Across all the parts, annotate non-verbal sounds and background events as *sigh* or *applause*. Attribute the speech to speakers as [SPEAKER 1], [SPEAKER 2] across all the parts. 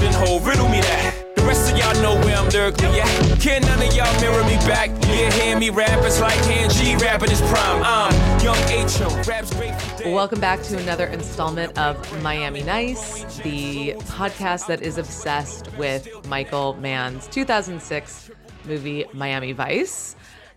[SPEAKER 1] than whole. Riddle me that. The rest of y'all know where I'm lyrically at. Can none of y'all mirror me back? Yeah, hear me rap. It's like Han G rapping his prime. I'm young H.O. Raps great.
[SPEAKER 2] Welcome back to another installment of Miami Nice, the podcast that is obsessed with Michael Mann's 2006 movie Miami Vice.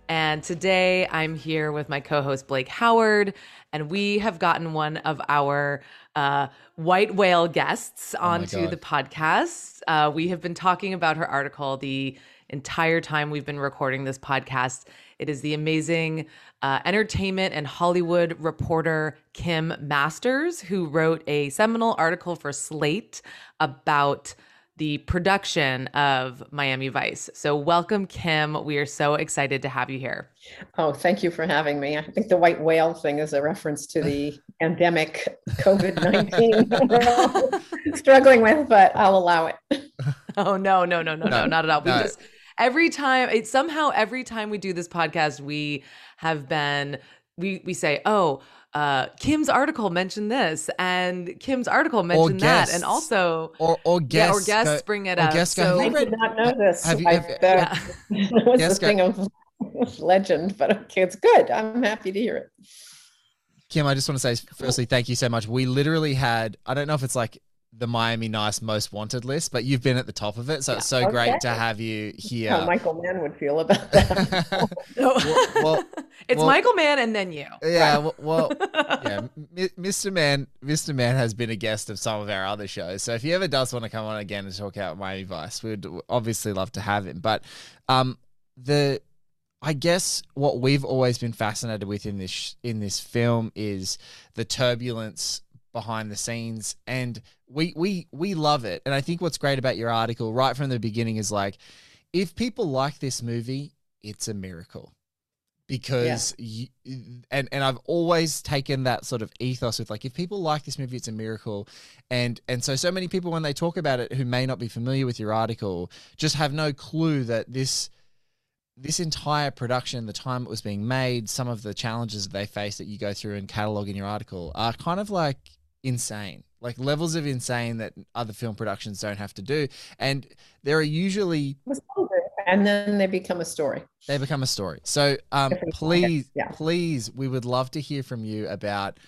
[SPEAKER 2] And today I'm here with my co host Blake Howard, and we have gotten one of our uh, white whale guests oh onto the podcast. Uh, we have been talking about her article the entire time we've been recording this podcast. It is the amazing uh, entertainment and Hollywood reporter Kim Masters, who wrote a seminal article for Slate about the production of Miami Vice. So, welcome, Kim. We are so excited to have you here.
[SPEAKER 3] Oh, thank you for having me. I think the white whale thing is a reference to the *laughs* pandemic COVID 19 *laughs* struggling with, but I'll allow it. *laughs*
[SPEAKER 2] Oh, no, no, no, no, no, no not at all. We just, every time, it, somehow, every time we do this podcast, we have been, we, we say, oh, uh, Kim's article mentioned this, and Kim's article mentioned that, and also
[SPEAKER 4] or or guests,
[SPEAKER 2] yeah, or guests go, bring it up.
[SPEAKER 3] Guests so, I did not know this. Have you, have, I, *laughs* that, yeah. was the thing of *laughs* legend, but okay, it's good. I'm happy to hear it.
[SPEAKER 4] Kim, I just want to say firstly, thank you so much. We literally had I don't know if it's like the Miami Nice most wanted list, but you've been at the top of it. So yeah. it's so okay. great to have you here.
[SPEAKER 3] How Michael Mann would feel about that. *laughs*
[SPEAKER 2] well, well, it's well, Michael Mann and then you.
[SPEAKER 4] Yeah. Well, well *laughs* yeah. Mr. Mann, Mr. Mann has been a guest of some of our other shows. So if he ever does want to come on again and talk about Miami Vice, we'd obviously love to have him. But um, the I guess what we've always been fascinated with in this in this film is the turbulence behind the scenes and we we we love it. And i think what's great about your article right from the beginning is like if people like this movie it's a miracle. Because yeah. you, and and I've always taken that sort of ethos with like if people like this movie it's a miracle. And and so so many people when they talk about it who may not be familiar with your article just have no clue that this this entire production the time it was being made some of the challenges that they face that you go through and catalog in your article are kind of like insane. Like levels of insane that other film productions don't have to do. And there are usually
[SPEAKER 3] and then they become a story.
[SPEAKER 4] They become a story. So um, please yeah. please we would love to hear from you about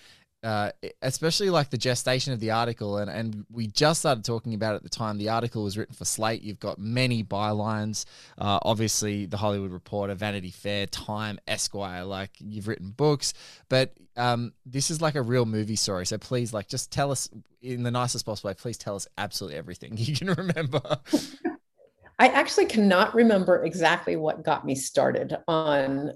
[SPEAKER 4] uh, especially like the gestation of the article, and, and we just started talking about at the time. The article was written for Slate. You've got many bylines, uh, obviously the Hollywood Reporter, Vanity Fair, Time, Esquire. Like you've written books, but um, this is like a real movie story. So please, like, just tell us in the nicest possible way. Please tell us absolutely everything *laughs* you can remember. *laughs*
[SPEAKER 3] I actually cannot remember exactly what got me started on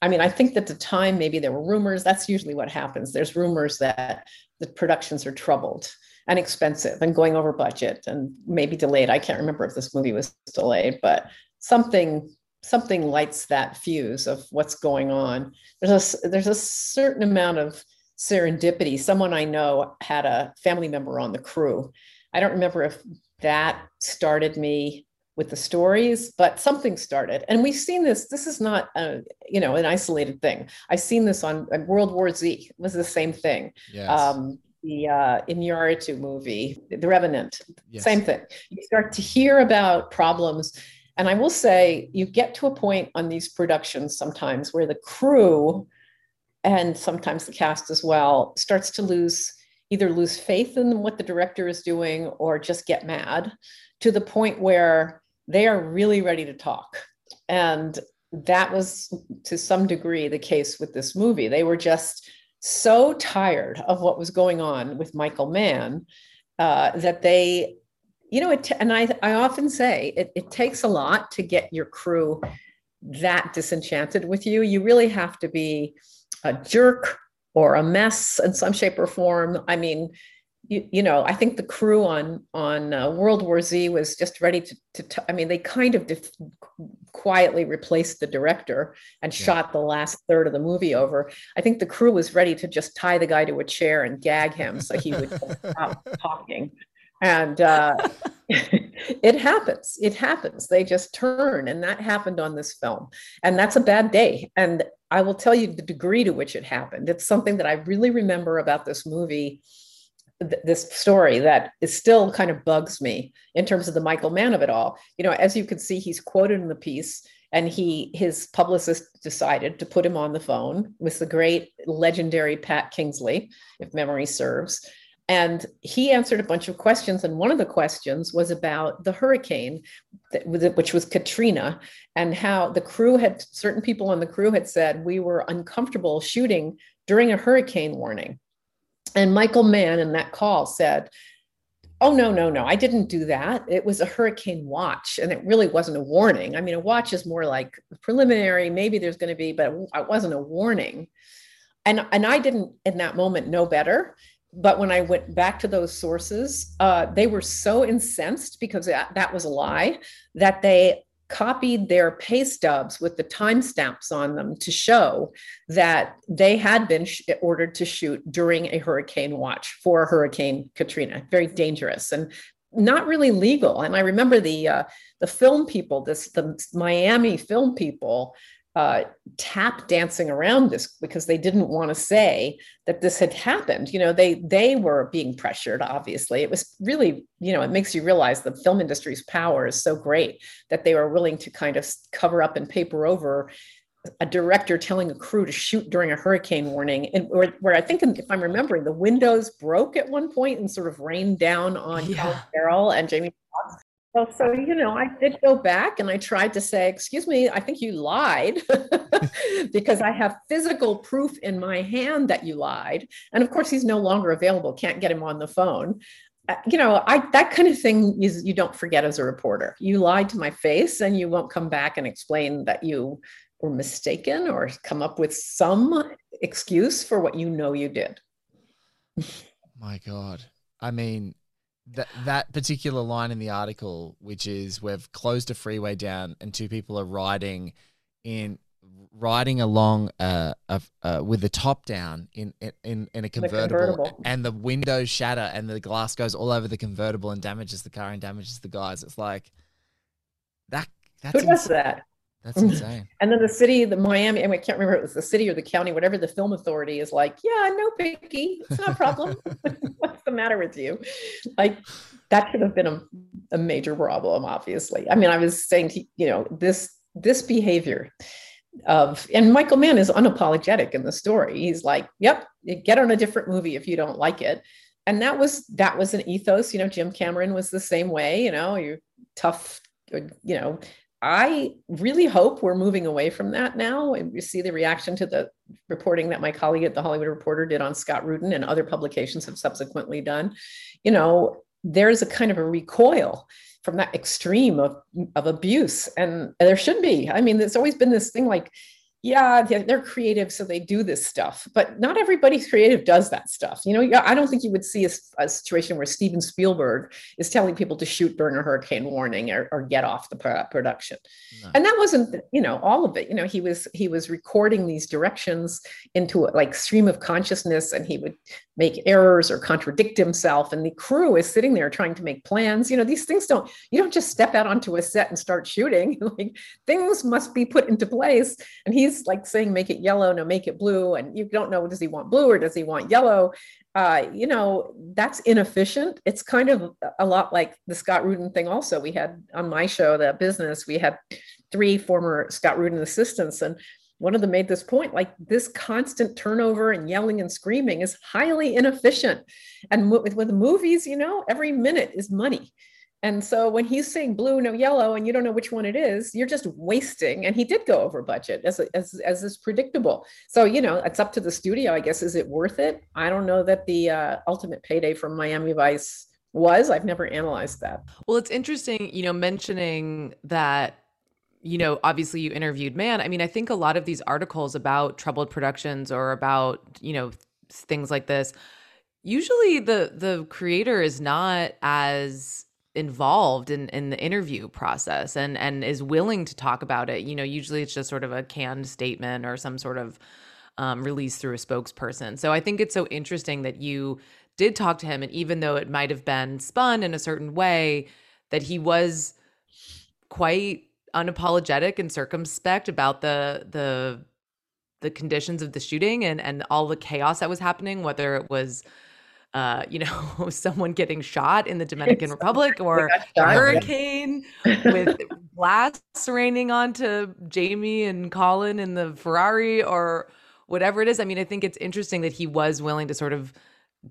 [SPEAKER 3] I mean, I think that the time maybe there were rumors. That's usually what happens. There's rumors that the productions are troubled and expensive and going over budget and maybe delayed. I can't remember if this movie was delayed, but something something lights that fuse of what's going on. There's a there's a certain amount of serendipity. Someone I know had a family member on the crew. I don't remember if that started me with the stories, but something started. And we've seen this. This is not, a, you know, an isolated thing. I've seen this on, on World War Z. It was the same thing. Yes. Um, the uh, Iñárritu movie, The Revenant, yes. same thing. You start to hear about problems. And I will say, you get to a point on these productions sometimes where the crew and sometimes the cast as well starts to lose either lose faith in what the director is doing or just get mad to the point where they are really ready to talk. And that was to some degree the case with this movie. They were just so tired of what was going on with Michael Mann uh, that they, you know, it, and I, I often say it, it takes a lot to get your crew that disenchanted with you. You really have to be a jerk or a mess in some shape or form. I mean, you, you know, I think the crew on on uh, World War Z was just ready to. to t- I mean, they kind of def- quietly replaced the director and yeah. shot the last third of the movie over. I think the crew was ready to just tie the guy to a chair and gag him so he would *laughs* stop talking. And uh, *laughs* it happens. It happens. They just turn, and that happened on this film. And that's a bad day. And I will tell you the degree to which it happened. It's something that I really remember about this movie this story that is still kind of bugs me in terms of the Michael Mann of it all. You know, as you can see, he's quoted in the piece, and he his publicist decided to put him on the phone with the great legendary Pat Kingsley, if memory serves. And he answered a bunch of questions, and one of the questions was about the hurricane, which was Katrina, and how the crew had certain people on the crew had said we were uncomfortable shooting during a hurricane warning and Michael Mann in that call said, Oh, no, no, no, I didn't do that. It was a hurricane watch, and it really wasn't a warning. I mean, a watch is more like preliminary, maybe there's going to be, but it wasn't a warning. And, and I didn't in that moment know better. But when I went back to those sources, uh, they were so incensed because that, that was a lie that they copied their pay stubs with the timestamps on them to show that they had been sh- ordered to shoot during a hurricane watch for Hurricane Katrina. Very dangerous and not really legal. And I remember the uh, the film people, this the Miami film people uh, tap dancing around this because they didn't want to say that this had happened. You know, they they were being pressured. Obviously, it was really you know it makes you realize the film industry's power is so great that they were willing to kind of cover up and paper over a director telling a crew to shoot during a hurricane warning and where, where I think if I'm remembering the windows broke at one point and sort of rained down on yeah. Carol and Jamie Foxx well, so, you know, I did go back and I tried to say, excuse me, I think you lied *laughs* because I have physical proof in my hand that you lied. And of course, he's no longer available, can't get him on the phone. Uh, you know, I that kind of thing is you don't forget as a reporter. You lied to my face and you won't come back and explain that you were mistaken or come up with some excuse for what you know you did. *laughs*
[SPEAKER 4] my God. I mean, that that particular line in the article, which is we've closed a freeway down and two people are riding in riding along uh, uh, with the top down in in in a convertible, convertible, and the windows shatter and the glass goes all over the convertible and damages the car and damages the guys. It's like that. That's
[SPEAKER 3] Who does that?
[SPEAKER 4] That's mm. insane.
[SPEAKER 3] And then the city, the Miami, I, mean, I can't remember it was the city or the county, whatever the film authority is like, yeah, no picky. It's not a problem. *laughs* *laughs* What's the matter with you? Like that should have been a, a major problem, obviously. I mean, I was saying to, you know, this this behavior of and Michael Mann is unapologetic in the story. He's like, yep, get on a different movie if you don't like it. And that was that was an ethos. You know, Jim Cameron was the same way, you know, you tough, you know, I really hope we're moving away from that now. And you see the reaction to the reporting that my colleague at the Hollywood Reporter did on Scott Rudin and other publications have subsequently done. You know, there's a kind of a recoil from that extreme of, of abuse. And there should be. I mean, there's always been this thing like, yeah, they're creative, so they do this stuff. But not everybody's creative does that stuff. You know, I don't think you would see a, a situation where Steven Spielberg is telling people to shoot during a hurricane warning or, or get off the production. No. And that wasn't, you know, all of it. You know, he was he was recording these directions into a, like stream of consciousness, and he would make errors or contradict himself. And the crew is sitting there trying to make plans. You know, these things don't. You don't just step out onto a set and start shooting. *laughs* like things must be put into place. And he's he's like saying make it yellow no make it blue and you don't know does he want blue or does he want yellow? Uh, you know that's inefficient. It's kind of a lot like the scott rudin thing also. We had on my show the business we had three former scott rudin assistants and one of them made this point like this constant turnover and yelling and screaming is highly inefficient. And with, with movies you know every minute is money and so when he's saying blue, no yellow, and you don't know which one it is, you're just wasting. And he did go over budget as, as, as is predictable. So, you know, it's up to the studio, I guess. Is it worth it? I don't know that the uh, ultimate payday from Miami Vice was. I've never analyzed that.
[SPEAKER 2] Well, it's interesting, you know, mentioning that you know, obviously you interviewed Mann. I mean, I think a lot of these articles about troubled productions or about, you know, things like this, usually the the creator is not as involved in in the interview process and and is willing to talk about it. You know usually it's just sort of a canned statement or some sort of um, release through a spokesperson. So i think it's so interesting that you did talk to him and even though it might have been spun in a certain way that he was quite unapologetic and circumspect about the the the conditions of the shooting and and all the chaos that was happening whether it was uh, you know, *laughs* someone getting shot in the Dominican Republic or a hurricane with blasts raining onto Jamie and Colin in the Ferrari or whatever it is. I mean, I think it's interesting that he was willing to sort of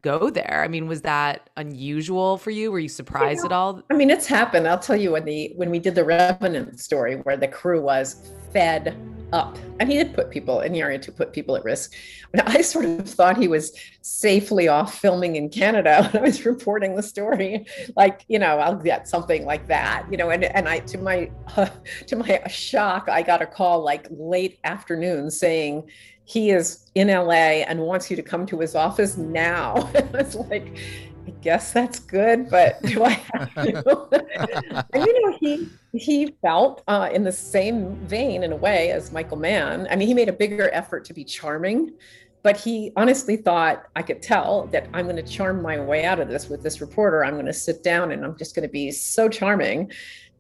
[SPEAKER 2] go there. I mean, was that unusual for you? Were you surprised
[SPEAKER 3] you
[SPEAKER 2] know, at all?
[SPEAKER 3] I mean, it's happened. I'll tell you when the when we did the Revenant story where the crew was fed up. And he did put people in the area to put people at risk. But I sort of thought he was safely off filming in Canada *laughs* when I was reporting the story. Like, you know, I'll get something like that, you know, and, and I, to my, uh, *laughs* to my shock, I got a call like late afternoon saying, he is in LA and wants you to come to his office now. *laughs* I was like, I guess that's good, but *laughs* do I have to? *laughs* and you know, he he felt uh, in the same vein in a way as Michael Mann. I mean, he made a bigger effort to be charming, but he honestly thought I could tell that I'm going to charm my way out of this with this reporter. I'm going to sit down and I'm just going to be so charming.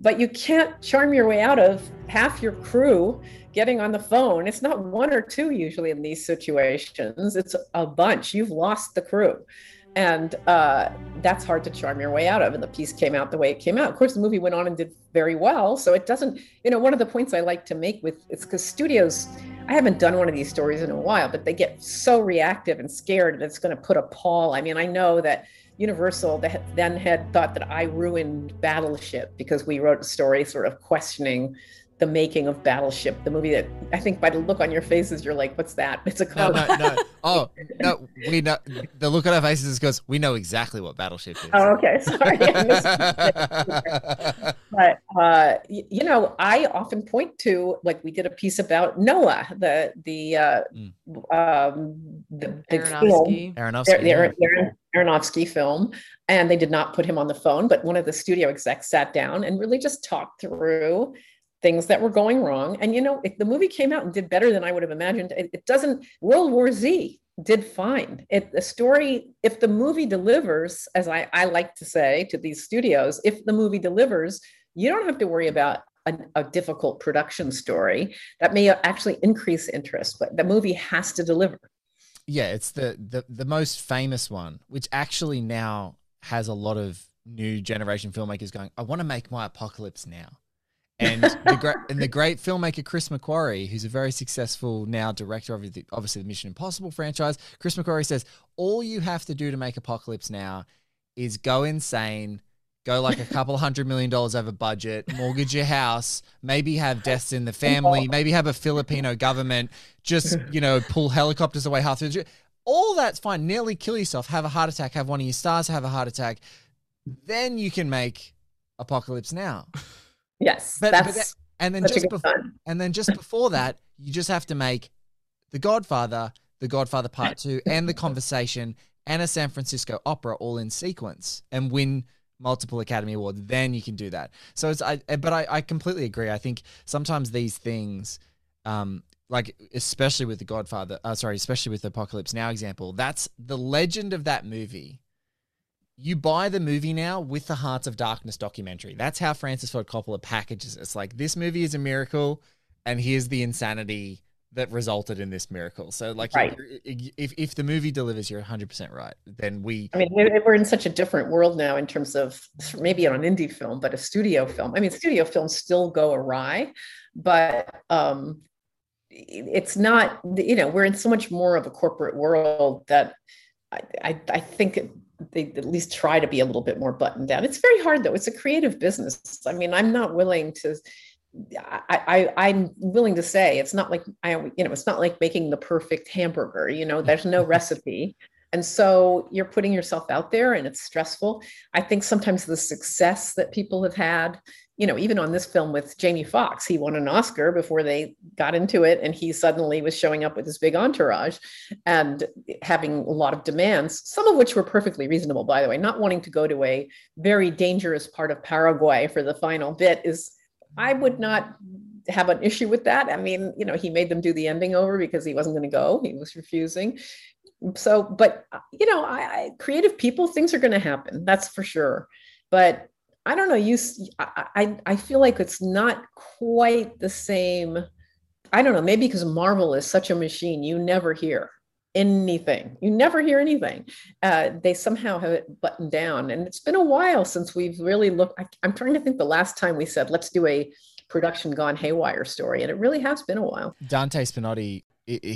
[SPEAKER 3] But you can't charm your way out of half your crew getting on the phone. It's not one or two usually in these situations. It's a bunch. You've lost the crew and uh, that's hard to charm your way out of. And the piece came out the way it came out. Of course the movie went on and did very well. So it doesn't you know one of the points i like to make with it's because studios i haven't done one of these stories in a while but they get so reactive and scared that it's going to put a pall. I mean i know that universal then had thought that i ruined battleship because we wrote a story sort of questioning the making of Battleship, the movie that I think by the look on your faces, you're like, "What's that?" *laughs* It's a
[SPEAKER 4] no, no, no. *laughs* Oh, no, we know. The look on our faces is because we know exactly what Battleship is.
[SPEAKER 3] Oh, okay, *laughs* sorry. but uh, you know, I often point to like we did a piece about Noah, the the uh, mm. um, the big film,
[SPEAKER 4] Aronofsky,
[SPEAKER 3] the, the Aronofsky film, and they did not put him on the phone, but one of the studio execs sat down and really just talked through things that were going wrong. And you know, if the movie came out and did better than I would have imagined, it, it doesn't. World War Z did fine. The story, if the movie delivers, as I, I like to say to these studios, if the movie delivers, you don't have to worry about a, a, difficult production story that may actually increase interest, but the movie has to deliver.
[SPEAKER 4] Yeah, it's the the the most famous one, which actually now has a lot of new generation filmmakers going, I want to make my apocalypse now. And the great *laughs* and the great filmmaker Chris McQuarrie, who's a very successful now director of the obviously the Mission Impossible franchise, Chris McQuarrie says all you have to do to make Apocalypse Now is go insane, go like a couple hundred million dollars over budget, mortgage your house, maybe have deaths in the family, *laughs* maybe have a Filipino government, just you know pull helicopters away half through. The, all that's fine. Nearly kill yourself, have a heart attack, have one of your stars have a heart attack. Then you can make Apocalypse Now.
[SPEAKER 3] Yes, but, that's but that,
[SPEAKER 4] and then just before, and then just before that, you just have to make The Godfather, The Godfather Part Two, and The Conversation, and a San Francisco Opera all in sequence, and win multiple Academy Awards. Then you can do that. So it's I, but I, I completely agree. I think sometimes these things, um, like especially with The Godfather, uh, sorry, especially with the Apocalypse Now example, that's the legend of that movie you buy the movie now with the Hearts of Darkness documentary. That's how Francis Ford Coppola packages it. It's like this movie is a miracle, and here's the insanity that resulted in this miracle. So, like, right. if if the movie delivers, you're 100 percent right. Then we.
[SPEAKER 3] I mean, we're in such a different world now in terms of maybe an indie film, but a studio film. I mean, studio films still go awry, but um, it's not. You know, we're in so much more of a corporate world that I, I, I think they at least try to be a little bit more buttoned down. It's very hard though. It's a creative business. I mean, I'm not willing to. I, I I'm willing to say it's not like I you know it's not like making the perfect hamburger. You know, there's no *laughs* recipe. And so you're putting yourself out there and it's stressful. I think sometimes the success that people have had you know, even on this film with Jamie Foxx, he won an Oscar before they got into it. And he suddenly was showing up with his big entourage and having a lot of demands, some of which were perfectly reasonable, by the way. Not wanting to go to a very dangerous part of Paraguay for the final bit is, I would not have an issue with that. I mean, you know, he made them do the ending over because he wasn't going to go, he was refusing. So, but, you know, I, I creative people, things are going to happen. That's for sure. But I don't know. You, I, I feel like it's not quite the same. I don't know. Maybe because Marvel is such a machine, you never hear anything. You never hear anything. Uh, they somehow have it buttoned down, and it's been a while since we've really looked. I, I'm trying to think the last time we said, "Let's do a production gone haywire" story, and it really has been a while.
[SPEAKER 4] Dante Spinotti,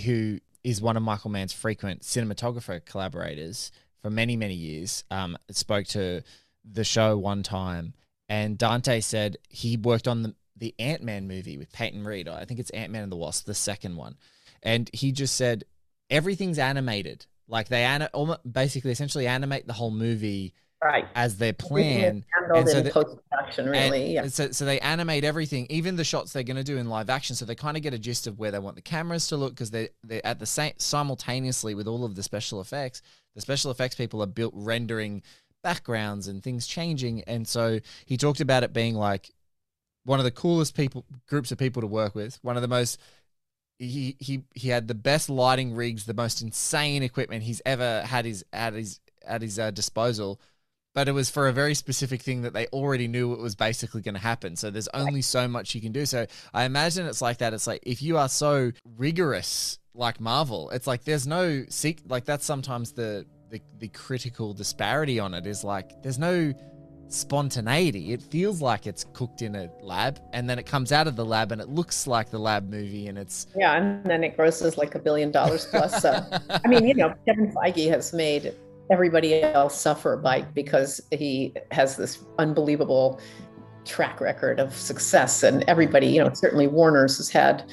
[SPEAKER 4] who is one of Michael Mann's frequent cinematographer collaborators for many many years, um, spoke to the show one time, and Dante said he worked on the, the Ant Man movie with Peyton Reed. I think it's Ant Man and the Wasp, the second one. And he just said everything's animated. Like they an- basically essentially animate the whole movie
[SPEAKER 3] right
[SPEAKER 4] as their plan.
[SPEAKER 3] And so, post production, really.
[SPEAKER 4] And,
[SPEAKER 3] yeah.
[SPEAKER 4] So, so they animate everything, even the shots they're going to do in live action. So they kind of get a gist of where they want the cameras to look because they're, they're at the same simultaneously with all of the special effects. The special effects people are built rendering backgrounds and things changing. And so he talked about it being like one of the coolest people groups of people to work with, one of the most he he he had the best lighting rigs, the most insane equipment he's ever had his at his at his uh, disposal. But it was for a very specific thing that they already knew it was basically going to happen. So there's only so much you can do. So I imagine it's like that. It's like if you are so rigorous like Marvel, it's like there's no seek like that's sometimes the the, the critical disparity on it is like there's no spontaneity. It feels like it's cooked in a lab and then it comes out of the lab and it looks like the lab movie and it's
[SPEAKER 3] Yeah, and then it grosses like a billion dollars plus. So *laughs* I mean, you know, Kevin Feige has made everybody else suffer by because he has this unbelievable track record of success and everybody, you know, certainly Warner's has had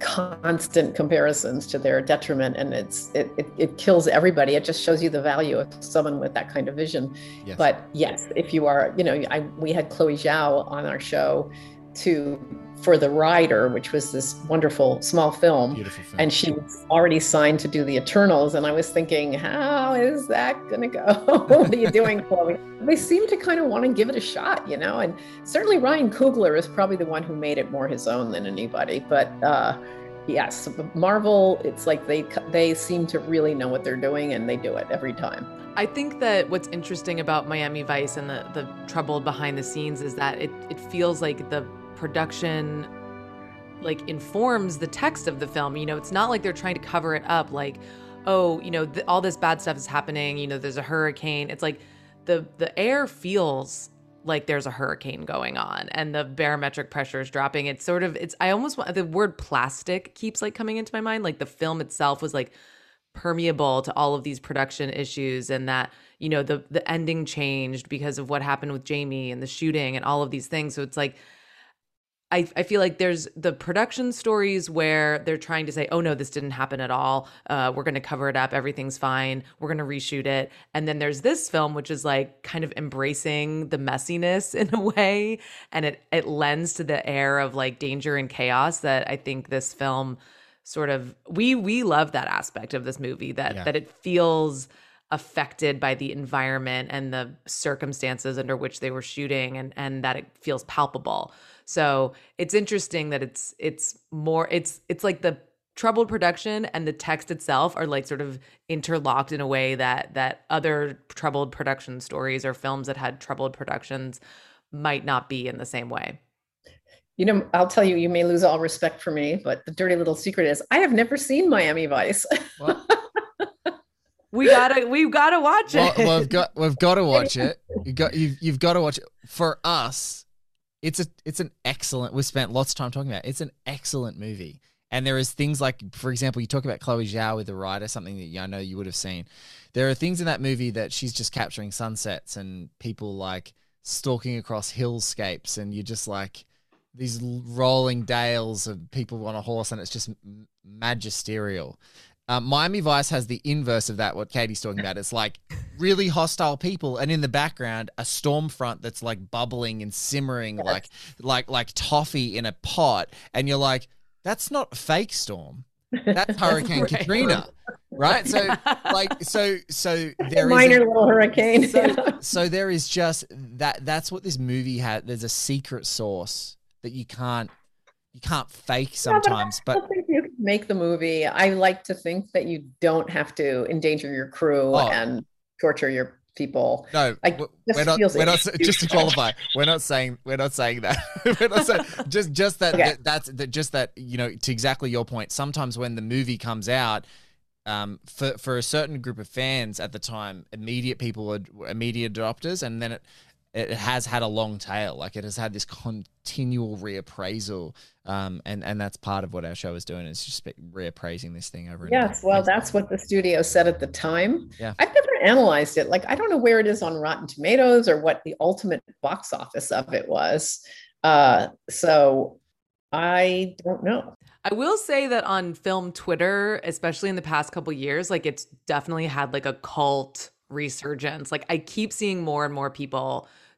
[SPEAKER 3] constant comparisons to their detriment and it's it, it, it, kills everybody it just shows you the value of someone with that kind of vision yes. but yes if you are you know I, we had chloe zhao on our show to for the rider which was this wonderful small film,
[SPEAKER 4] film,
[SPEAKER 3] and she was already signed to do the eternals and i was thinking how is that going to go? *laughs* What are you doing chloe *laughs* they seem to kind of want to give it a shot you know? And certainly ryan coogler is probably the one who made it more his own than anybody but uh yes marvel it's like they they seem to really know what they're doing and they do it every time.
[SPEAKER 2] I think that what's interesting about Miami Vice and the, the troubled behind the scenes is that it, it feels like the production like informs the text of the film. You know, it's not like they're trying to cover it up like, oh, you know, th- all this bad stuff is happening, you know, there's a hurricane. It's like the the air feels like there's a hurricane going on and the barometric pressure is dropping. It's sort of it's I almost want the word plastic keeps like coming into my mind like the film itself was like permeable to all of these production issues and that you know the the ending changed because of what happened with Jamie and the shooting and all of these things. So it's like I, I feel like there's the production stories where they're trying to say, oh no, this didn't happen at all. Uh, we're going to cover it up. Everything's fine. We're going to reshoot it. And then there's this film, which is like kind of embracing the messiness *laughs* in a way. And it, it lends to the air of like danger and chaos that I think this film sort of, we, we love that aspect of this movie that, yeah. that it feels affected by the environment and the circumstances under which they were shooting and, and that it feels palpable. So it's interesting that it's it's more it's it's like the troubled production and the text itself are like sort of interlocked in a way that that other troubled production stories or films that had troubled productions might not be in the same way.
[SPEAKER 3] You know, I'll tell you, you may lose all respect for me, but the dirty little secret is I have never seen Miami Vice. *laughs*
[SPEAKER 2] we gotta, we've gotta watch it.
[SPEAKER 4] Well, we've got, we've got to watch *laughs* it. You got, you've, you've got to watch it. For us, it's a it's an excellent. We've spent lots of time talking about. It. It's an excellent movie, and there is things like, for example, you talk about Chloe Zhao with the rider, something that I know you would have seen. There are things in that movie that she's just capturing sunsets and people like stalking across hillscapes, and you're just like these rolling dales of people on a horse, and it's just magisterial. Um, Miami Vice has the inverse of that. What Katie's talking about, it's like really hostile people, and in the background, a storm front that's like bubbling and simmering, yes. like like like toffee in a pot, and you're like, that's not fake storm. That's *laughs* Hurricane Katrina, right? So, like, so, so *laughs* there
[SPEAKER 3] minor a, little hurricane.
[SPEAKER 4] So, so there is just that. That's what this movie had. There's a secret source that you can't you can't fake sometimes. Yeah, but, but
[SPEAKER 3] you make the movie. I like to think that you don't have to endanger your crew oh. and torture your people.
[SPEAKER 4] No, like, we're not. We're not. Just to *laughs* qualify, we're not saying. We're not saying that. *laughs* we're not saying just just that, okay. that that's that, just that you know to exactly your point. Sometimes when the movie comes out. Um, for for a certain group of fans at the time, immediate people are immediate adopters, and then it it has had a long tail. Like it has had this continual reappraisal, um, and and that's part of what our show is doing. Is just reappraising this thing over.
[SPEAKER 3] Yes, well, that's what the studio said at the time.
[SPEAKER 4] Yeah,
[SPEAKER 3] I've never analyzed it. Like I don't know where it is on Rotten Tomatoes or what the ultimate box office of it was. Uh, so I don't know.
[SPEAKER 2] I will say that on film Twitter, especially in the past couple years, like it's definitely had like a cult resurgence. Like I keep seeing more and more people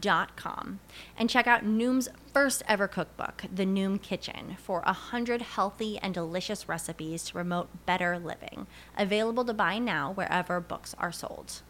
[SPEAKER 5] noom.com and check out Noom's first ever cookbook, The Noom Kitchen, for 100 healthy and delicious recipes to promote better living. Available to buy now wherever books are sold.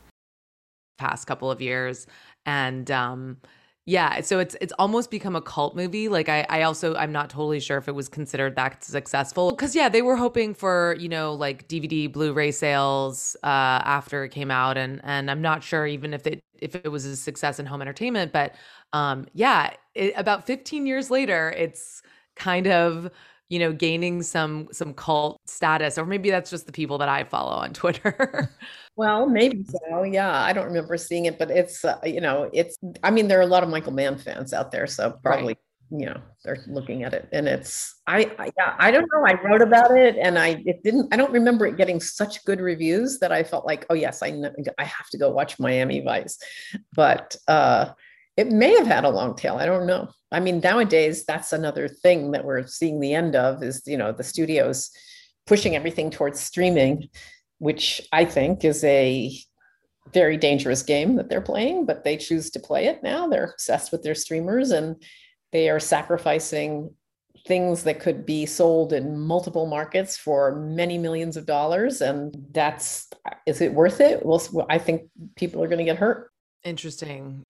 [SPEAKER 2] Past couple of years. And, um, yeah, so it's it's almost become a cult movie. Like I I also I'm not totally sure if it was considered that successful cuz yeah, they were hoping for, you know, like DVD Blu-ray sales uh after it came out and and I'm not sure even if it if it was a success in home entertainment, but um yeah, it, about 15 years later, it's kind of you know gaining some some cult status or maybe that's just the people that i follow on *laughs* twitter
[SPEAKER 3] well maybe so yeah i don't remember seeing it but it's uh, you know it's i mean there are a lot of michael mann fans out there so probably right. you know they're looking at it and it's I, I yeah i don't know i wrote about it and i it didn't i don't remember it getting such good reviews that i felt like oh yes i know, i have to go watch miami vice but uh it may have had a long tail. I don't know. I mean, nowadays that's another thing that we're seeing the end of is you know the studios pushing everything towards streaming, which I think is a very dangerous game that they're playing, but they choose to play it now. They're obsessed with their streamers and they are sacrificing things that could be sold in multiple markets for many millions of dollars. And that's is it worth it? Well i think people are going to get hurt.
[SPEAKER 2] Interesting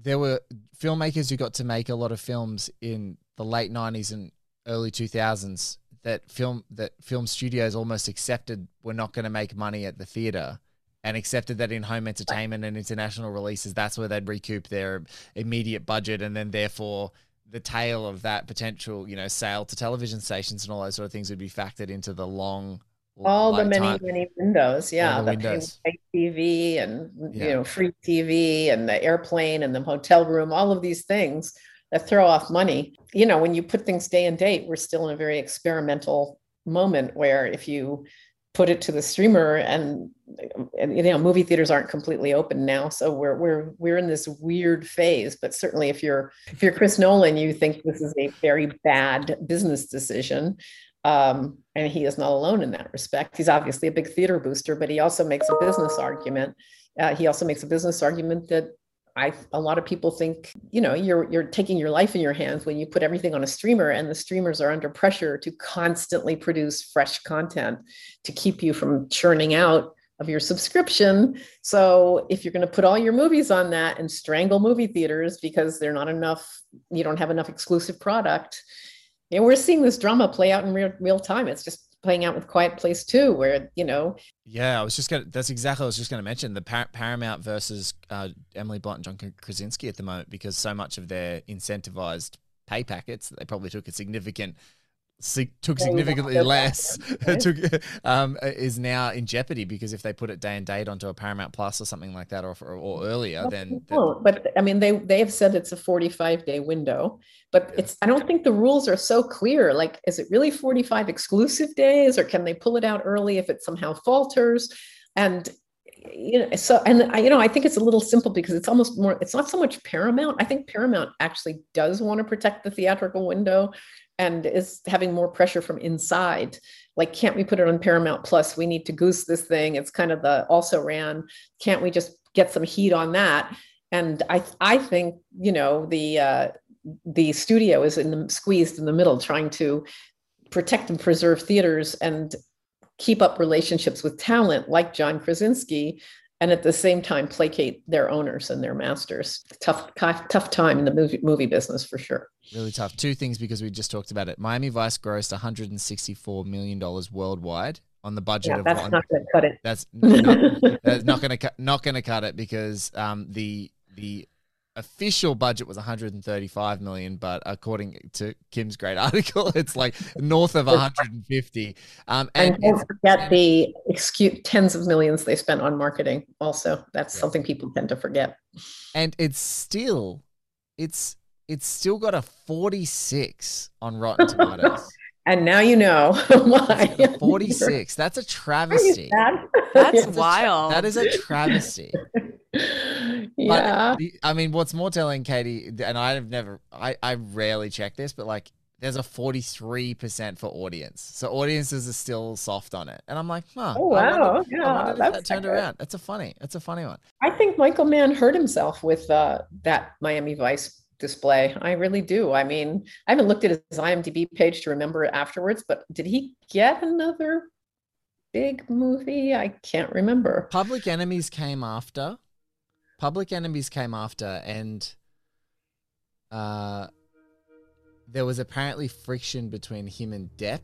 [SPEAKER 4] there were filmmakers who got to make a lot of films in the late 90s and early 2000s that film that film studios almost accepted were not going to make money at the theater and accepted that in home entertainment and international releases that's where they'd recoup their immediate budget and then therefore the tail of that potential you know sale to television stations and all those sort of things would be factored into the long
[SPEAKER 3] all the many time. many windows yeah the, the windows. tv and yeah. you know free tv and the airplane and the hotel room all of these things that throw off money you know when you put things day and date we're still in a very experimental moment where if you put it to the streamer and, and you know movie theaters aren't completely open now so we're we're we're in this weird phase but certainly if you're if you're chris nolan you think this is a very bad business decision um, and he is not alone in that respect. He's obviously a big theater booster, but he also makes a business argument. Uh, he also makes a business argument that I a lot of people think you know you're you're taking your life in your hands when you put everything on a streamer, and the streamers are under pressure to constantly produce fresh content to keep you from churning out of your subscription. So if you're going to put all your movies on that and strangle movie theaters because they're not enough, you don't have enough exclusive product. And we're seeing this drama play out in real, real time. It's just playing out with Quiet Place too, where you know.
[SPEAKER 4] Yeah, I was just gonna. That's exactly what I was just gonna mention the Par- Paramount versus uh, Emily Blunt and John Krasinski at the moment because so much of their incentivized pay packets that they probably took a significant took significantly less *laughs* took um, is now in jeopardy because if they put it day and date onto a Paramount Plus or something like that or or earlier then,
[SPEAKER 3] but I mean they they have said it's a 45 day window but it's I don't think the rules are so clear. Like is it really 45 exclusive days or can they pull it out early if it somehow falters? And you know so and I, you know i think it's a little simple because it's almost more it's not so much paramount. I think paramount actually does want to protect the theatrical window and is having more pressure from inside. Like can't we put it on paramount plus? We need to goose this thing. It's kind of the also ran. Can't we just get some heat on that? And i i think you know the uh the studio is in the squeezed in the middle trying to protect and preserve theaters and keep up relationships with talent like john krasinski and at the same time placate their owners and their masters. Tough, tough time in the movie movie business for sure.
[SPEAKER 4] Really tough. Two things because we just talked about it. Miami Vice grossed 164 million dollars worldwide on the budget
[SPEAKER 3] yeah,
[SPEAKER 4] of
[SPEAKER 3] that's
[SPEAKER 4] one.
[SPEAKER 3] not going to cut it.
[SPEAKER 4] That's not, *laughs* that's not going to cut. Not going to cut it because um, the the official budget was 135 million, but according to Kim's great *laughs* article, it's like north of 150. Um,
[SPEAKER 3] and, and don't forget the excuse, tens of millions they spent on marketing. Also, that's yeah. something people tend to forget.
[SPEAKER 4] And it's still, it's it's still got a 46 on Rotten *laughs* Tomatoes.
[SPEAKER 3] and now you know *laughs* why.
[SPEAKER 4] 46. That's a travesty.
[SPEAKER 2] That's wild.
[SPEAKER 4] That is a travesty. *laughs*
[SPEAKER 3] yeah.
[SPEAKER 4] I mean, what's more telling, Katie, and I've never, I, I rarely check this, but like, there's a 43% for audience. So audiences are still soft on it. And I'm like, huh.
[SPEAKER 3] Oh, wow.
[SPEAKER 4] Wonder,
[SPEAKER 3] yeah,
[SPEAKER 4] I wonder if that turned around. That's a funny, that's a funny one.
[SPEAKER 3] I think Michael Mann hurt himself with uh, that Miami Vice display. I really do. I mean, I haven't looked at his IMDb page to remember it afterwards, but did he get another big movie? I can't remember.
[SPEAKER 4] Public Enemies came after. Public Enemies came after, and uh, there was apparently friction between him and Depp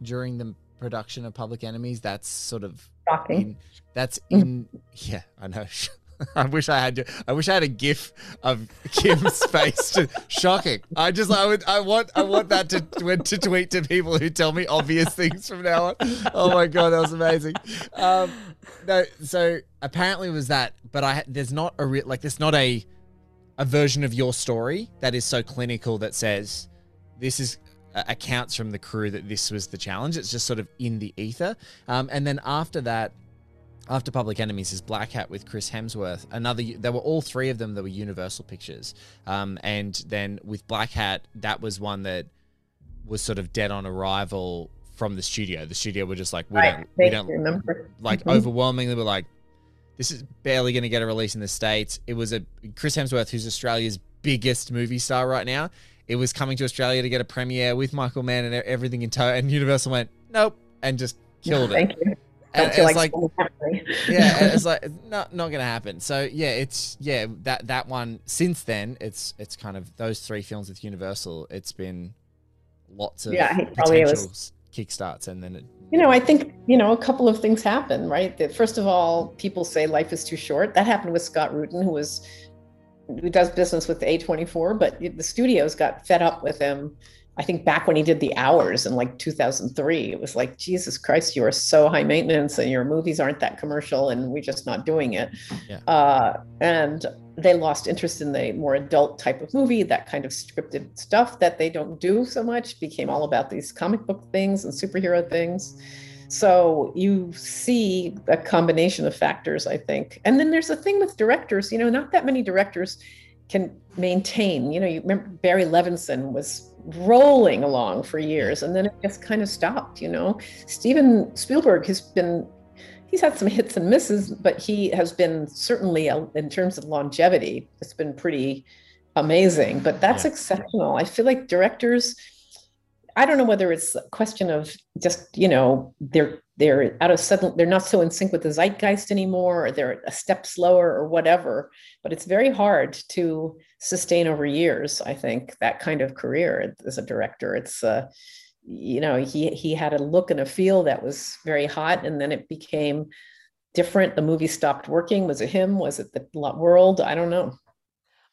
[SPEAKER 4] during the production of Public Enemies. That's sort of
[SPEAKER 3] shocking.
[SPEAKER 4] In, that's in yeah, I know. *laughs* *laughs* I wish I had. I wish I had a GIF of Kim's *laughs* face. To, shocking. I just. I would. I want. I want that to to tweet to people who tell me obvious things from now on. Oh my god, that was amazing. Um, no. So apparently it was that, but I. There's not a real like. There's not a a version of your story that is so clinical that says this is uh, accounts from the crew that this was the challenge. It's just sort of in the ether. Um, and then after that after Public Enemies is Black Hat with Chris Hemsworth. Another, there were all three of them that were Universal Pictures. Um, and then with Black Hat, that was one that was sort of dead on arrival from the studio. The studio were just like, we
[SPEAKER 3] right.
[SPEAKER 4] don't, we don't
[SPEAKER 3] remember.
[SPEAKER 4] Like mm-hmm. overwhelmingly, were like, this is barely going to get a release in the states. It was a Chris Hemsworth, who's Australia's biggest movie star right now. It was coming to Australia to get a premiere with Michael Mann and everything in tow, and Universal went nope and just killed
[SPEAKER 3] no,
[SPEAKER 4] it.
[SPEAKER 3] You
[SPEAKER 4] and it's like, like yeah, *laughs* it's like not not gonna happen. So yeah, it's yeah that that one. Since then, it's it's kind of those three films with Universal. It's been lots of
[SPEAKER 3] yeah, probably
[SPEAKER 4] potential
[SPEAKER 3] was,
[SPEAKER 4] kickstarts, and then it,
[SPEAKER 3] you know, I think you know a couple of things happen, right? That first of all, people say life is too short. That happened with Scott Rudin, who was who does business with the A24, but the studios got fed up with him I think back when he did the hours in like 2003, it was like, Jesus Christ, you are so high maintenance and your movies aren't that commercial and we're just not doing it.
[SPEAKER 4] Yeah.
[SPEAKER 3] Uh, and they lost interest in the more adult type of movie, that kind of scripted stuff that they don't do so much, became all about these comic book things and superhero things. So you see a combination of factors, I think. And then there's a thing with directors, you know, not that many directors can maintain, you know, you remember Barry Levinson was rolling along for years and then it just kind of stopped you know steven spielberg has been he's had some hits and misses but he has been certainly uh, in terms of longevity it's been pretty amazing but that's yeah. exceptional i feel like directors i don't know whether it's a question of just you know they're they're out of sudden they're not so in sync with the zeitgeist anymore or they're a step slower or whatever but it's very hard to sustain over years i think that kind of career as a director. It's uh you know he he had a look and a feel that was very hot and then it became different. The movie stopped working. Was it him? Was it the world? I don't know.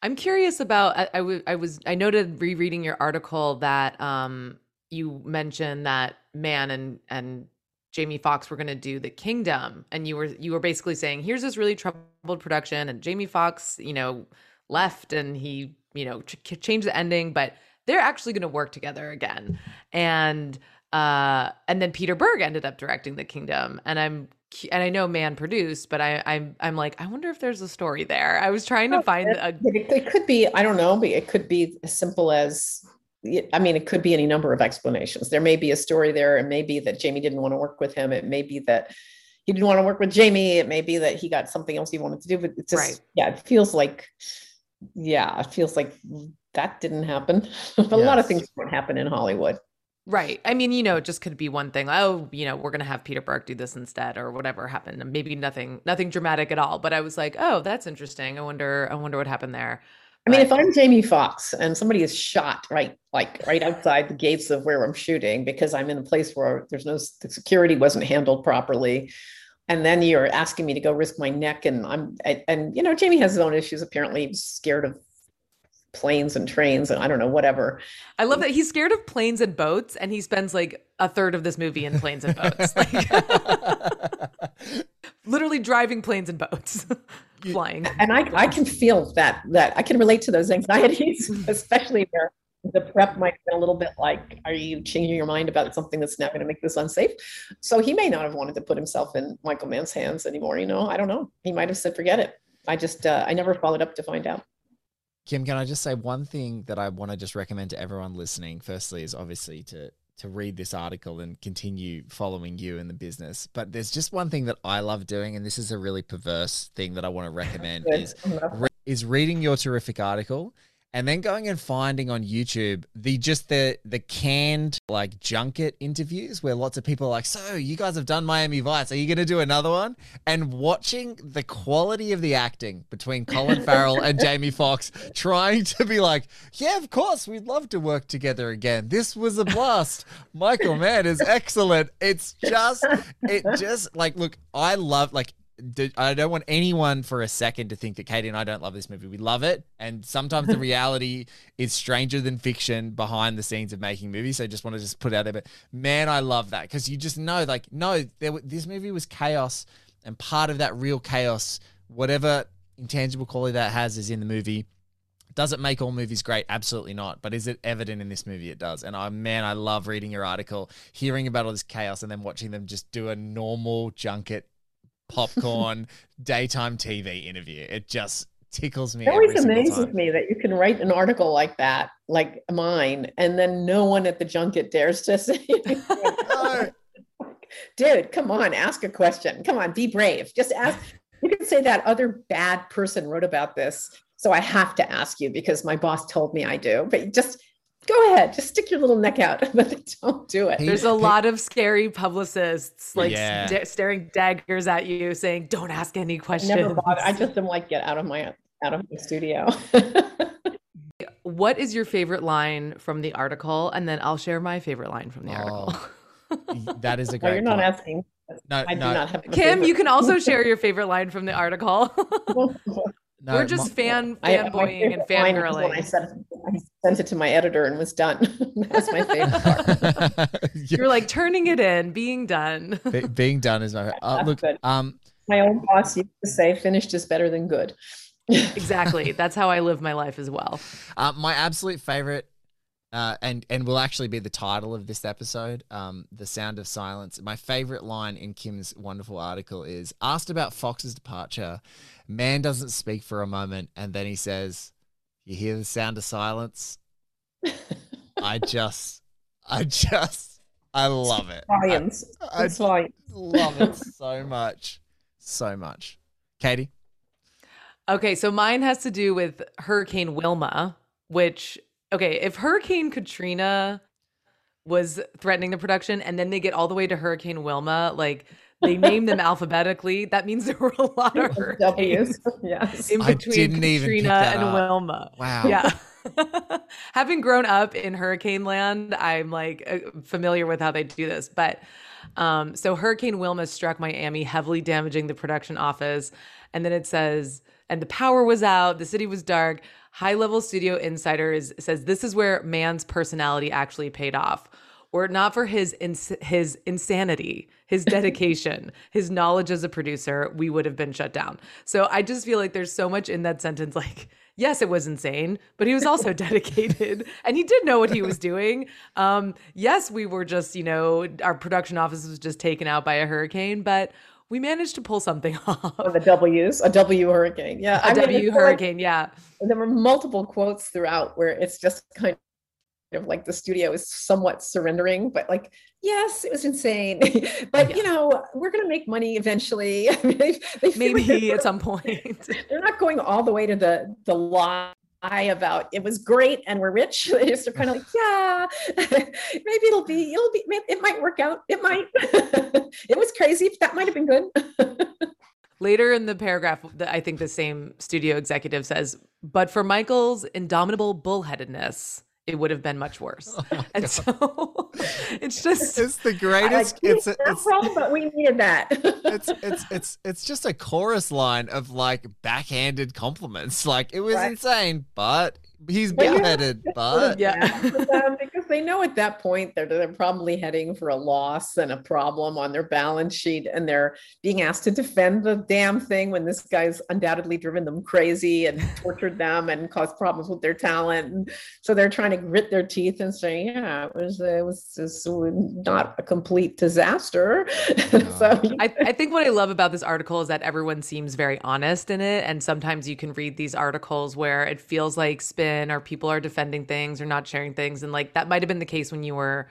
[SPEAKER 2] I'm curious about I, I, w- I was i noted rereading your article that um you mentioned that Mann and and Jamie Foxx were going to do The Kingdom, and you were you were basically saying, here's this really troubled production, and Jamie Foxx, you know, left and he, you know, ch- changed the ending, but they're actually going to work together again, and uh, and then Peter Berg ended up directing The Kingdom, and I'm and I know Mann produced, but I, I'm I'm like I wonder if there's a story there. I was trying to find a.
[SPEAKER 3] It, could be I don't know, but it could be as simple as I mean, it could be any number of explanations. There may be a story there. It may be that Jamie didn't want to work with him. It may be that he didn't want to work with Jamie. It may be that he got something else he wanted to do. But it's just, right. yeah, it feels like, yeah, it feels like that didn't happen. but yes. *laughs* a lot of things don't happen in Hollywood.
[SPEAKER 2] Right. I mean, you know, it just could be one thing. Oh, you know, we're gonna have Peter Berg do this instead, or whatever happened. Maybe nothing, nothing dramatic at all. But I was like, oh, that's interesting. I wonder, I wonder what happened there.
[SPEAKER 3] I mean, if I'm Jamie Foxx and somebody is shot right, like right outside the gates of where I'm shooting because I'm in a place where there's no the security wasn't handled properly, and then you're asking me to go risk my neck, and I'm and you know Jamie has his own issues. Apparently, he's scared of planes and trains and I don't know whatever.
[SPEAKER 2] I love that he's scared of planes and boats, and he spends like a third of this movie in planes and boats, *laughs* like *laughs* literally driving planes and boats *laughs* flying.
[SPEAKER 3] And I, I can feel that that I can relate to those anxieties, especially where the prep might have been a little bit like, are you changing your mind about something that's now going to make this unsafe? So he may not have wanted to put himself in Michael Mann's hands anymore. You know, I don't know. He might have said, forget it. I just, uh, I never followed up to find out.
[SPEAKER 4] Kim, can I just say one thing that I want to just recommend to everyone listening? Firstly, is obviously to to read this article and continue following you in the business. But there's just one thing that I love doing, and this is a really perverse thing that I want *laughs* to recommend is is reading your terrific article and then going and finding on YouTube the just the the canned like junket interviews where lots of people are like, "So, you guys have done Miami Vice. Are you going to do another one?" And watching the quality of the acting between Colin *laughs* Farrell and Jamie Foxx trying to be like, "Yeah, of course, we'd love to work together again. This was a blast. Michael Mann is excellent." It's just it just like look, I love like I don't want anyone for a second to think that Katie and I don't love this movie. We love it, and sometimes the *laughs* reality is stranger than fiction behind the scenes of making movies. So I just want to just put out there, but man, I love that because you just know, like, no, there, this movie was chaos, and part of that real chaos, whatever intangible quality that has, is in the movie. Does it make all movies great? Absolutely not. But is it evident in this movie? It does. And I, man, I love reading your article, hearing about all this chaos, and then watching them just do a normal junket popcorn *laughs* daytime TV interview. It just tickles me.
[SPEAKER 3] It always amazes me that you can write an article like that, like mine, and then no one at the junket dares to *laughs* say, "Dude, come on, ask a question. Come on, be brave. Just ask." You can say that other bad person wrote about this, so I have to ask you because my boss told me I do. But just go ahead, just stick your little neck out, *laughs* but don't do it.
[SPEAKER 2] There's a lot of scary publicists like yeah. st- staring daggers at you, saying, "Don't ask any questions." Never
[SPEAKER 3] I just am like, get out of my out of my studio. *laughs*
[SPEAKER 2] what is your favorite line from the article, and then I'll share my favorite line from the oh,
[SPEAKER 4] article. *laughs* that is a great.
[SPEAKER 3] you're not point. asking.
[SPEAKER 4] No,
[SPEAKER 3] I
[SPEAKER 4] no.
[SPEAKER 3] do not have.
[SPEAKER 2] Kim, you can also share your favorite line from the article. No, We're just fan fanboying and fangirling.
[SPEAKER 3] I sent, I sent it to my editor and was done. *laughs* That's my favorite *laughs* part. *laughs*
[SPEAKER 2] You're like turning it in, being done.
[SPEAKER 4] Be- being done is my uh, look. Good. Um,
[SPEAKER 3] my own boss used to say, "Finished is better than good."
[SPEAKER 2] exactly. That's how I live my life as well.
[SPEAKER 4] Uh, my absolute favorite uh, and and will actually be the title of this episode, um, "The Sound of Silence." My favorite line in Kim's wonderful article is asked about Foxx's departure. Mann doesn't speak for a moment, and then he says, "You hear the sound of silence." *laughs* I just, I just, I love it.
[SPEAKER 3] Science. I, I
[SPEAKER 4] love it *laughs* so much, so much. Katie.
[SPEAKER 2] Okay, so mine has to do with Hurricane Wilma, which okay, if Hurricane Katrina was threatening the production, and then they get all the way to Hurricane Wilma. Like they named them alphabetically. That means there were a lot of hurricanes
[SPEAKER 3] W's. Yes.
[SPEAKER 2] in
[SPEAKER 4] I
[SPEAKER 2] between
[SPEAKER 4] didn't even
[SPEAKER 2] Katrina
[SPEAKER 4] that
[SPEAKER 2] and
[SPEAKER 4] up.
[SPEAKER 2] Wilma.
[SPEAKER 4] Wow.
[SPEAKER 2] Yeah. *laughs* Having grown up in hurricane land, I'm like uh, familiar with how they do this. But um, so Hurricane Wilma struck Miami, heavily damaging the production office. And then it says, and the power was out, the city was dark. High level studio insiders says this is where Mann's personality actually paid off. Were it not for his ins- his insanity, his dedication, his knowledge as a producer, we would have been shut down. So I just feel like there's so much in that sentence. Like, yes, it was insane, but he was also *laughs* dedicated, and he did know what he was doing. Um, yes, we were just, you know, our production office was just taken out by a hurricane, but we managed to pull something *laughs* off.
[SPEAKER 3] Oh, the W's, a W hurricane. Yeah.
[SPEAKER 2] A
[SPEAKER 3] I mean,
[SPEAKER 2] W
[SPEAKER 3] like-
[SPEAKER 2] hurricane, yeah.
[SPEAKER 3] there were multiple quotes throughout where it's just kind of like the studio is somewhat surrendering, but like, yes, it was insane. *laughs* but you know, we're gonna make money eventually. *laughs* They, they
[SPEAKER 2] Maybe at some point. *laughs*
[SPEAKER 3] they're not going all the way to the the lie about it was great and we're rich. They just are kind of like, yeah, maybe it'll be, it'll be, it might work out. It might. it was crazy. That might have been good.
[SPEAKER 2] Later in the paragraph, I think the same studio executive says, but for Michael's indomitable bullheadedness, it would have been much worse. Oh and so *laughs* it's just
[SPEAKER 4] It's the
[SPEAKER 3] I like,
[SPEAKER 4] greatest. It's a,
[SPEAKER 3] no
[SPEAKER 4] it's
[SPEAKER 3] problem, but we needed that.
[SPEAKER 4] it's it's it's it's just a chorus line of like backhanded compliments. Like it was
[SPEAKER 3] Right.
[SPEAKER 4] insane, but he's
[SPEAKER 3] But you
[SPEAKER 4] bullheaded. But
[SPEAKER 2] Yeah. *laughs*
[SPEAKER 3] for them because they know at that point they're, they're probably heading for a loss and a problem on their balance sheet and they're being asked to defend the damn thing when this guy's undoubtedly driven them crazy and *laughs* tortured them and caused problems with their talent and so they're trying to grit their teeth and say yeah it was it was just not a complete disaster *laughs* so *laughs*
[SPEAKER 2] I, I think what I love about this article is that everyone seems very honest in it. And sometimes you can read these articles where it feels like spin or people are defending things or not sharing things. And like that might have been the case when you were,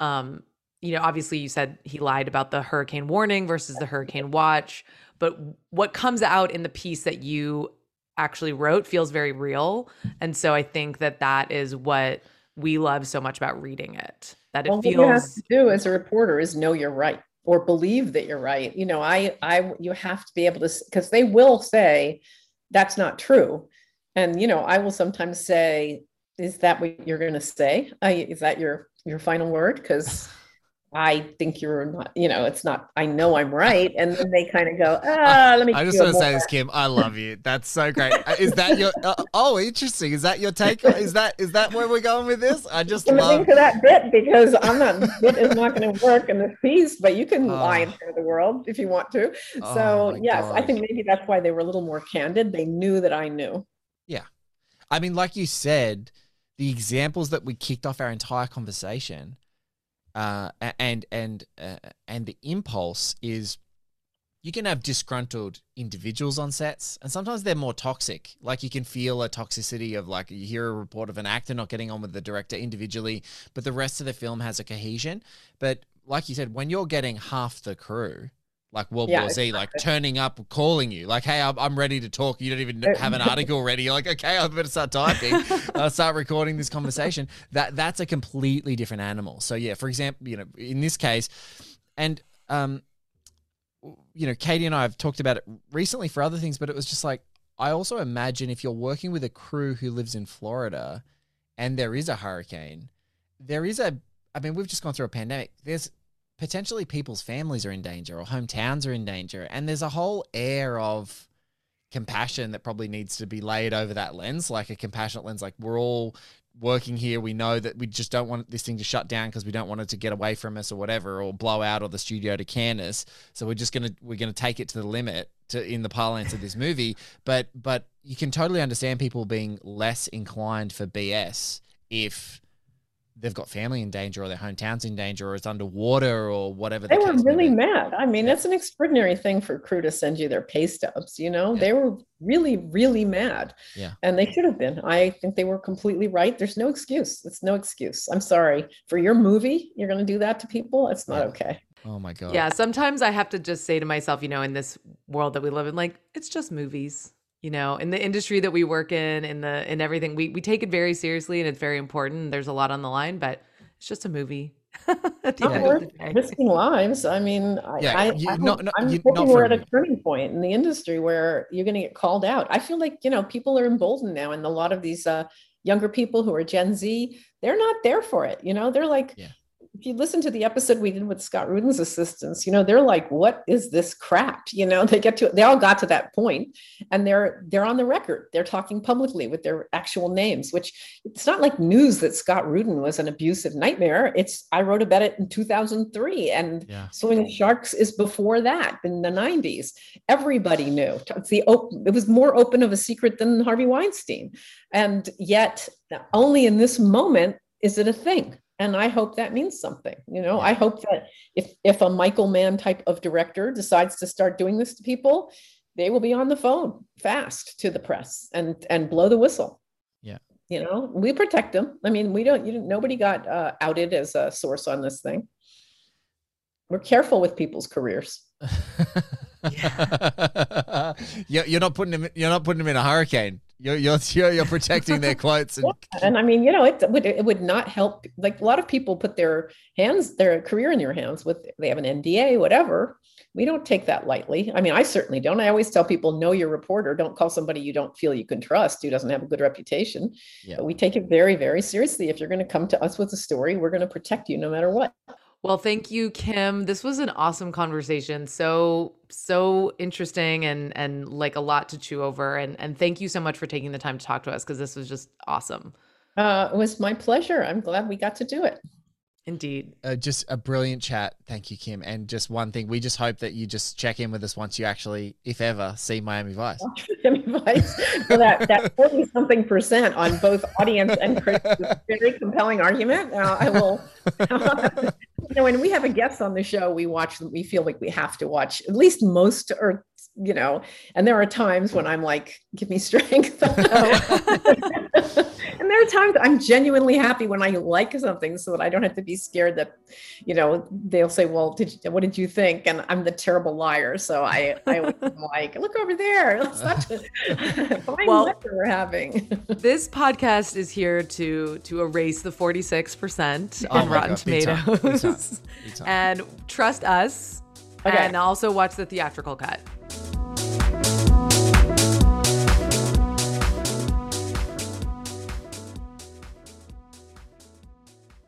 [SPEAKER 2] um, you know, obviously you said he lied about the hurricane warning versus the hurricane watch. But what comes out in the piece that you actually wrote feels very real. And so I think that that is what we love so much about reading it. That it
[SPEAKER 3] well, what you have
[SPEAKER 2] feels
[SPEAKER 3] to do as a reporter is know you're right or believe that you're right. You know, I, I, you have to be able to, because they will say that's not true, and you know, I will sometimes say, "Is that what you're going to say? Is that your your final word?" Because I think you're not. You know, it's not. I know I'm right, and then they kind of go, "Ah, let me."
[SPEAKER 4] I just want to say this, Kim. I love you. That's so great. Uh, Is that your? Uh, oh, interesting. Is that your take? Is that is that where we're going with this? I just
[SPEAKER 3] limiting
[SPEAKER 4] love.
[SPEAKER 3] to that bit because I'm not bit is not going to work in this piece, but you can
[SPEAKER 4] Oh. *sighs*
[SPEAKER 3] lie in front the world if you want to.
[SPEAKER 4] Oh
[SPEAKER 3] so yes, I think maybe that's why they were a little more candid. They knew that I knew. Yeah.
[SPEAKER 4] I mean, like you said, the examples that we kicked off our entire conversation, uh, and and uh, and the impulse is, you can have disgruntled individuals on sets, and sometimes they're more toxic. Like you can feel a toxicity of like you hear a report of an actor not getting on with the director individually, but the rest of the film has a cohesion. But like you said, when you're getting half the crew. Like World
[SPEAKER 3] Yeah,
[SPEAKER 4] War Z, like turning up, calling you, like, "Hey, I'm, I'm ready to talk." You don't even
[SPEAKER 3] Uh,
[SPEAKER 4] have an *laughs* article ready. You're like, "Okay, I better start typing, *laughs* uh, start recording this conversation." That that's a completely different animal. So yeah, for example, you know, in this case, and um, you know, Katie and I have talked about it recently for other things, but it was just like I also imagine if you're working with a crew who lives in Florida, and there is a hurricane, there is a. I mean, we've just gone through a pandemic. There's potentially people's families are in danger or hometowns are in danger, and there's a whole air of compassion that probably needs to be laid over that lens, like a compassionate lens. Like we're all working here. We know that we just don't want this thing to shut down because we don't want it to get away from us or whatever, or blow out or the studio to can us. So we're just gonna we're gonna take it to the limit to in the parlance of this movie. But but you can totally understand people being less inclined for BS if they've got family in danger or their hometown's in danger or it's underwater or whatever.
[SPEAKER 3] They
[SPEAKER 4] the
[SPEAKER 3] were really mad. I mean, it's an extraordinary thing for crew to send you their pay stubs. You know, they were really, really mad.
[SPEAKER 4] Yeah.
[SPEAKER 3] and they should have been. I think they were completely right. There's no excuse. It's no excuse. I'm sorry for your movie. You're going to do that to people. It's not
[SPEAKER 4] Yeah.
[SPEAKER 3] okay.
[SPEAKER 4] Oh my god.
[SPEAKER 2] Yeah, sometimes I have to just say to myself, you know, in this world that we live in, like it's just movies. You know, in the industry that we work in, in the in everything, we we take it very seriously and it's very important. There's a lot on the line, but it's It's just a movie. *laughs*
[SPEAKER 3] At the end of the day. risking lives. I mean, yeah, I, you, I, not, not, I'm you, thinking we're at a turning point in the industry where you're going to get called out. I feel like you know people are emboldened now, and a lot of these uh, younger people who are Gen Z, they're not there for it. You know, they're like, yeah if you listen to the episode we did with Scott Rudin's assistants, you know, they're like, what is this crap? You know, *laughs* they get to they all got to that point and they're they're on the record. They're talking publicly with their actual names, which it's not like news that Scott Rudin was an abusive nightmare. It's I wrote about it in 2003 and yeah. Swimming Sharks is before that in the 90s. Everybody knew. It's the it was more open of a secret than Harvey Weinstein. And yet only in this moment is it a thing and i hope that means something you know? I hope that if if a michael mann type of director decides to start doing this to people they will be on the phone fast to the press and and blow the whistle.
[SPEAKER 4] Yeah.
[SPEAKER 3] You know we protect them. I mean we don't you nobody got uh, outed as a source on this thing. We're careful with people's careers. *laughs*
[SPEAKER 4] Yeah. *laughs* you're not putting them you're not putting them in a hurricane you're you're you're, protecting their quotes and, *laughs*
[SPEAKER 3] yeah. and I mean, you know, it would it would not help. Like a lot of people put their hands, their career in your hands with they have an NDA, whatever. We don't take that lightly. I mean, I certainly don't. I always tell people, know your reporter. Don't call somebody you don't feel you can trust, who doesn't have a good reputation. Yeah. But we take it very, very seriously. If you're going to come to us with a story, we're going to protect you no matter what.
[SPEAKER 2] Well, thank you, Kim. This was an awesome conversation. So so interesting and and like a lot to chew over. And and thank you so much for taking the time to talk to us because this was just awesome.
[SPEAKER 3] Uh, it was my pleasure. I'm glad we got to do it.
[SPEAKER 2] Indeed.
[SPEAKER 4] Uh, just a brilliant chat. Thank you, Kim. And just one thing, we just hope that you just check in with us once you actually, if ever, see Miami Vice.
[SPEAKER 3] Miami Vice. Well, that that *laughs* forty something percent on both audience and critics is a very compelling argument. Uh, I will. *laughs* you know, when we have a guest on the show, we watch. We feel like we have to watch at least most or you know. And there are times when I'm like, "Give me strength." *laughs* and there are times I'm genuinely happy when I like something so that I don't have to be scared that, you know, they'll say, well, did you, what did you think? And I'm the terrible liar. So I, I *laughs* like, look over there. Let's not fine well, we're having. *laughs*
[SPEAKER 2] this podcast is here to, to erase the 46% on oh Rotten God, Tomatoes *laughs* and trust us okay. and also watch the theatrical cut.